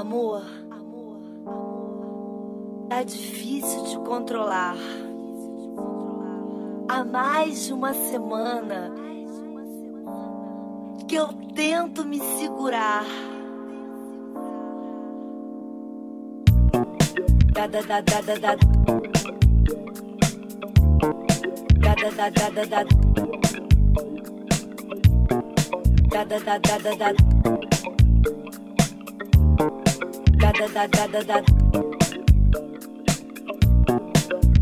Amor, tá difícil de controlar. Há mais de uma semana que eu tento me segurar. Da da da da da da. Da da da da da da. Da da da da da da. Da da da da da da.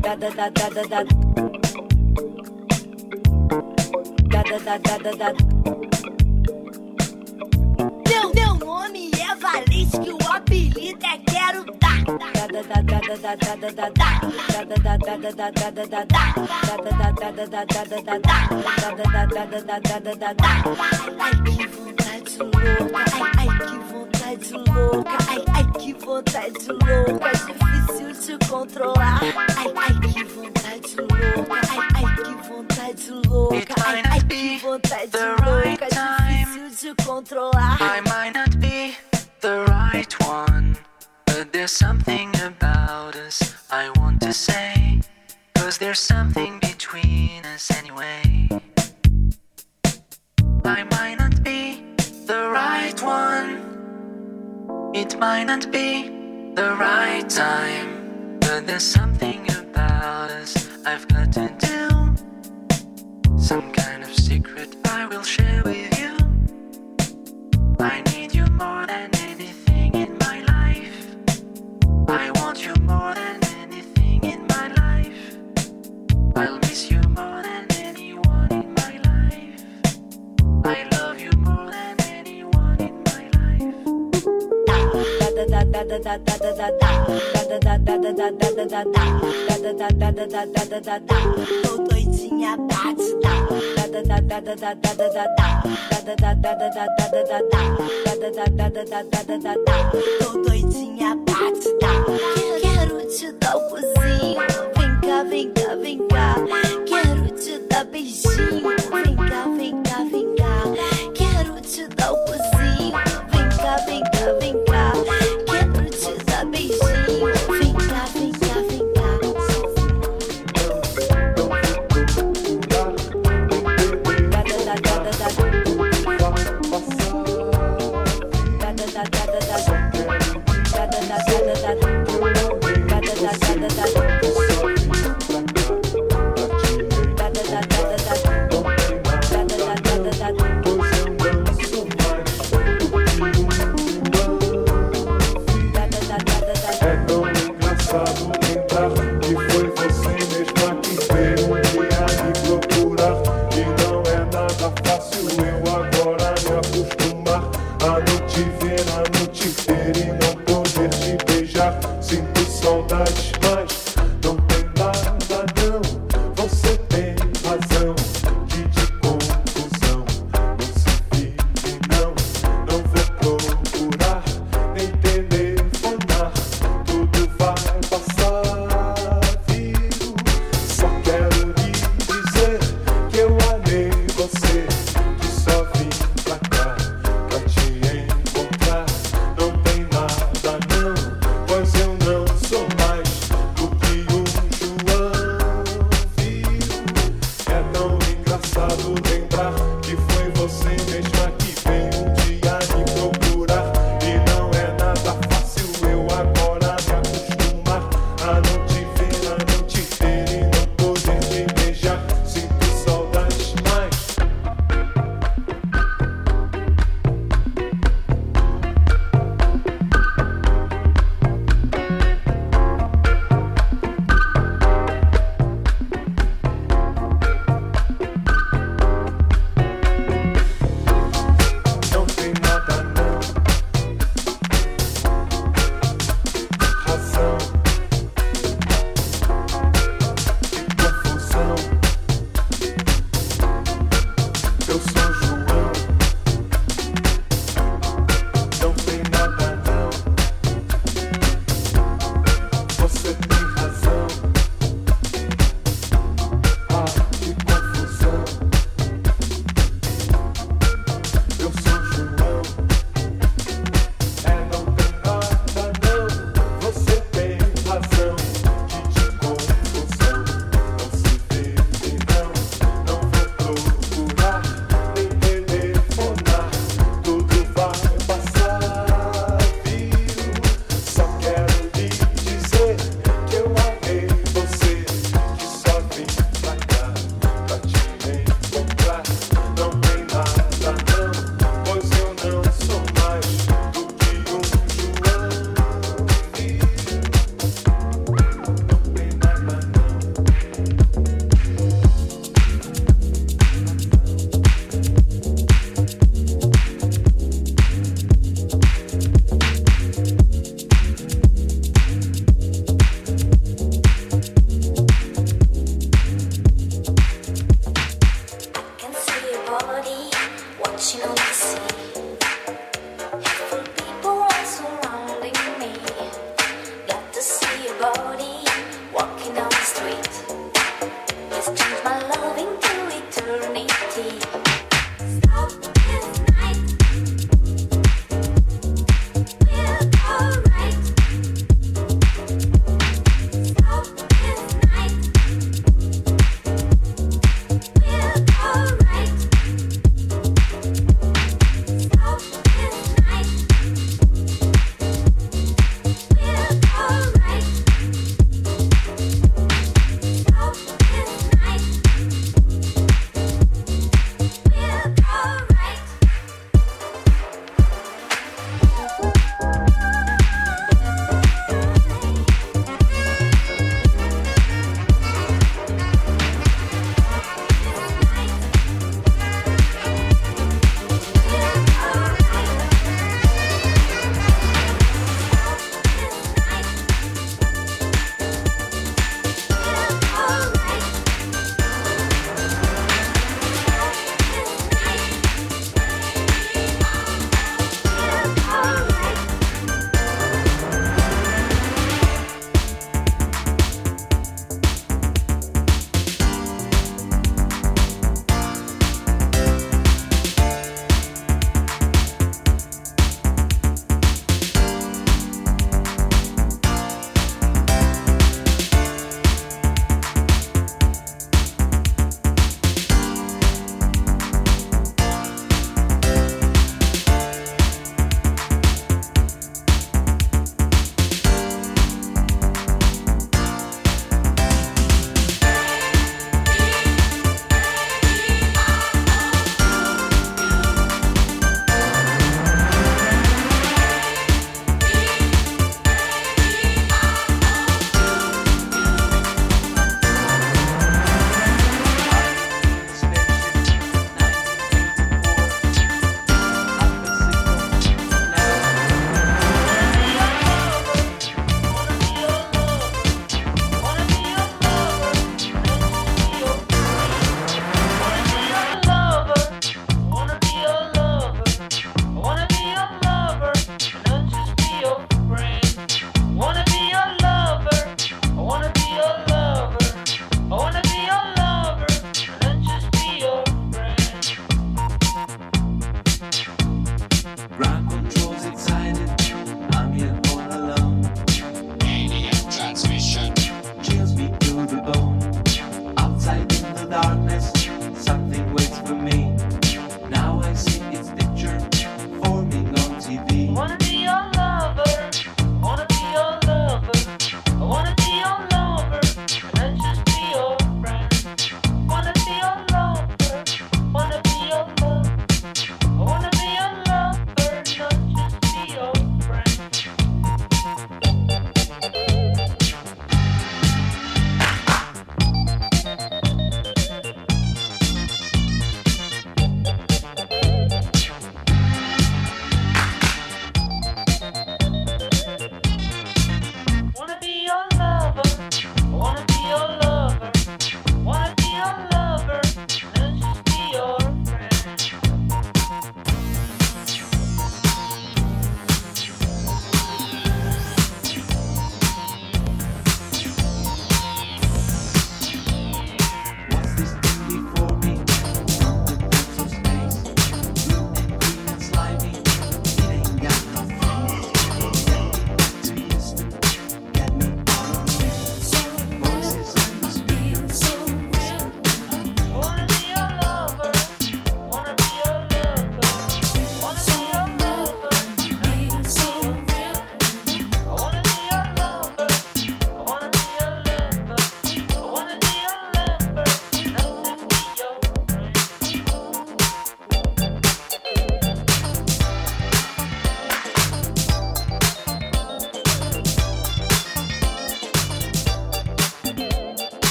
Da da da da da da. Da da da. Meu, meu nome é Valente, o apelido é Quero Dar. Da da da da da da da da da. Da da da da da da da da da. Da da da da da da da da da. Da da da da da da da da da. Ai, que vontade louca. Ai, ai, que vontade louca. Ai, ai, que vontade louca. Difícil de controlar. Ai, ai, que vontade louca. Ai, ai, que vontade louca. Ai, ai, que vontade louca. Difícil de controlar. I might not be the right one, but there's something about us I want to say. Cause there's something between us anyway. I might not be the right one, it might not be the right time, but there's something about us I've got to do. Some kind of secret I will share with you. I need you more than anything in my life. I want you more than anything in my life. I'll miss you more than anyone in my life. I Tô doidinha pra te dar. Tô doidinha pra te dar. Quero te dar um cozinho. Vem cá, vem cá, vem cá. Quero te dar beijinho. Vem cá, vem cá, vem cá. Quero te dar um.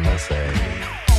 alma segue. É.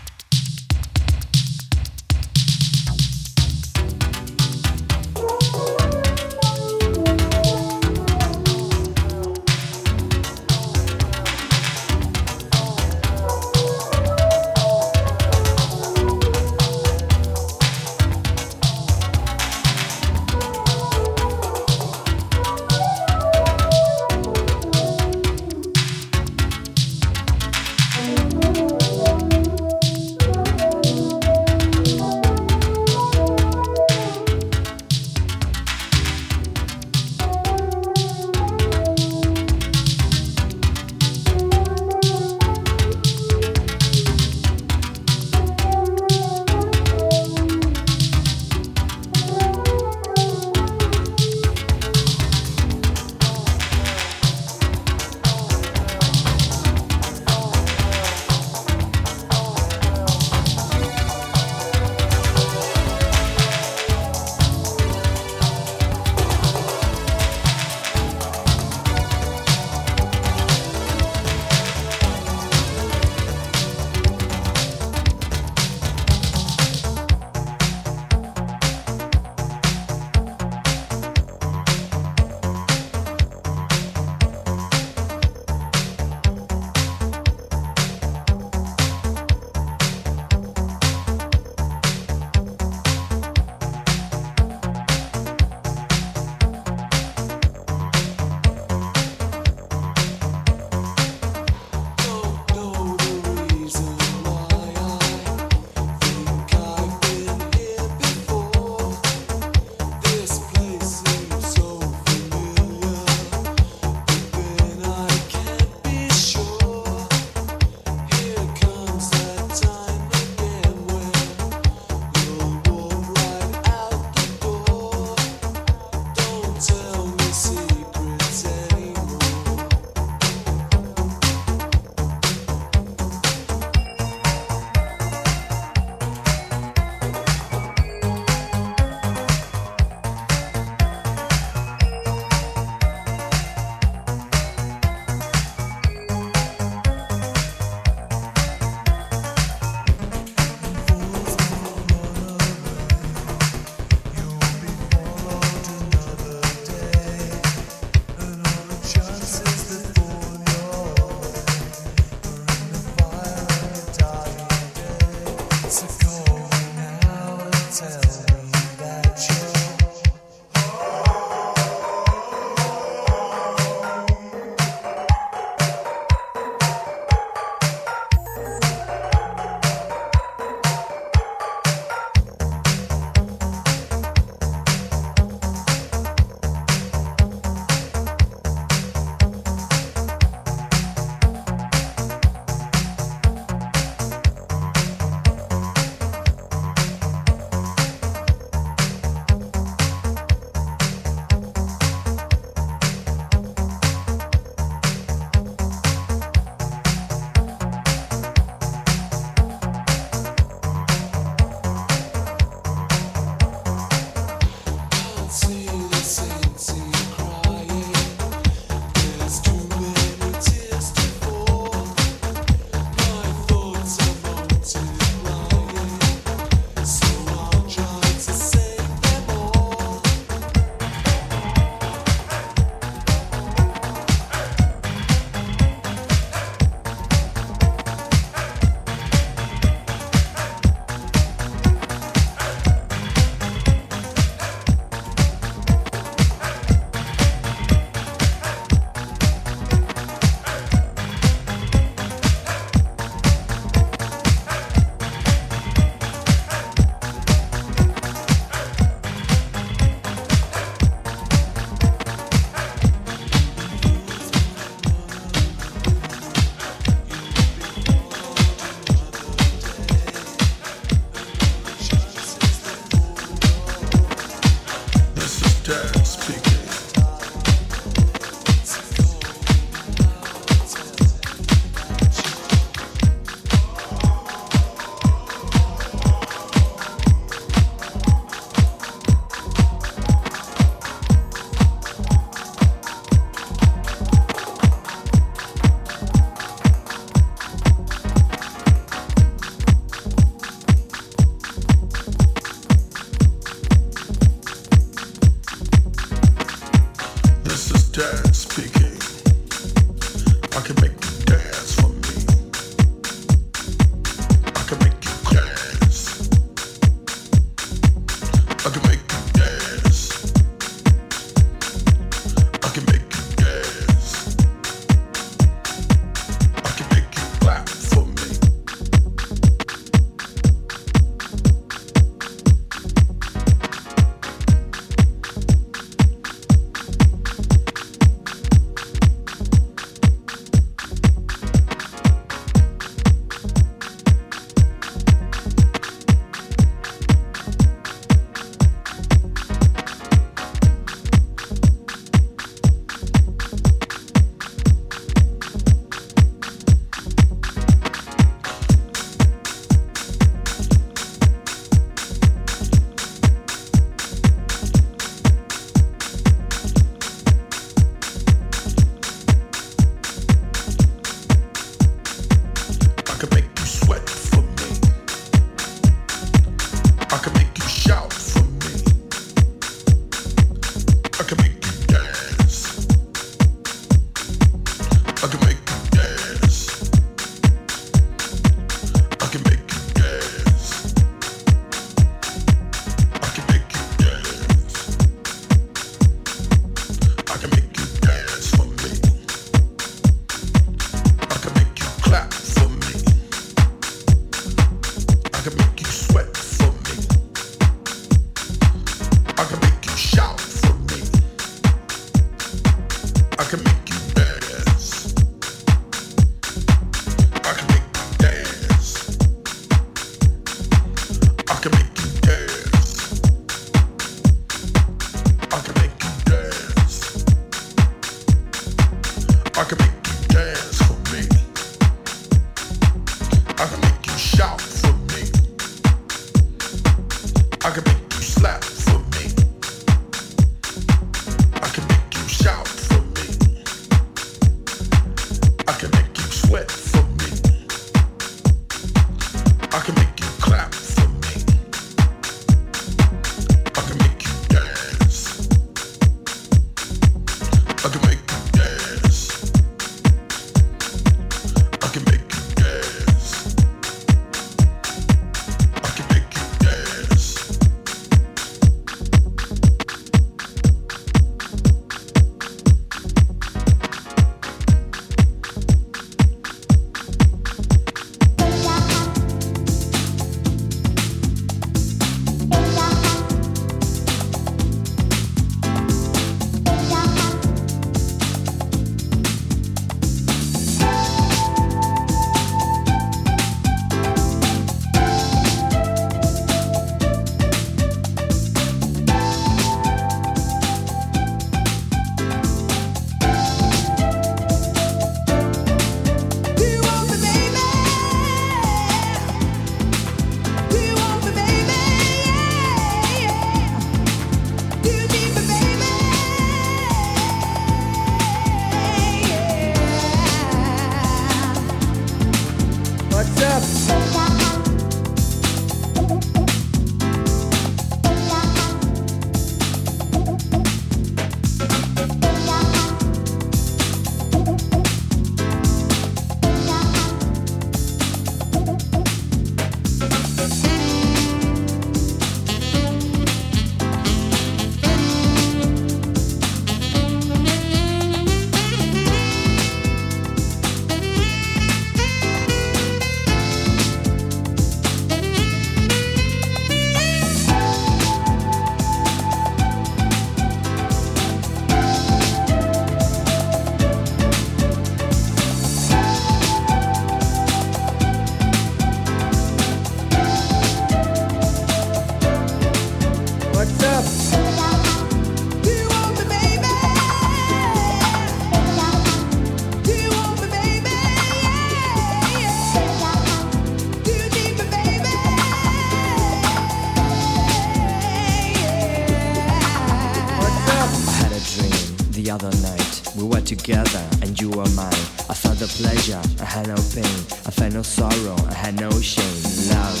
together and you were mine. I felt the pleasure, I had no pain. I felt no sorrow, I had no shame. Love,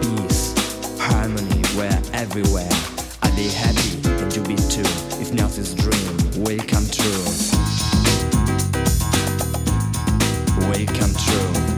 peace, harmony were everywhere. I'd be happy and you be too. If nothing's dream will come true. Will come true.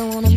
don't wanna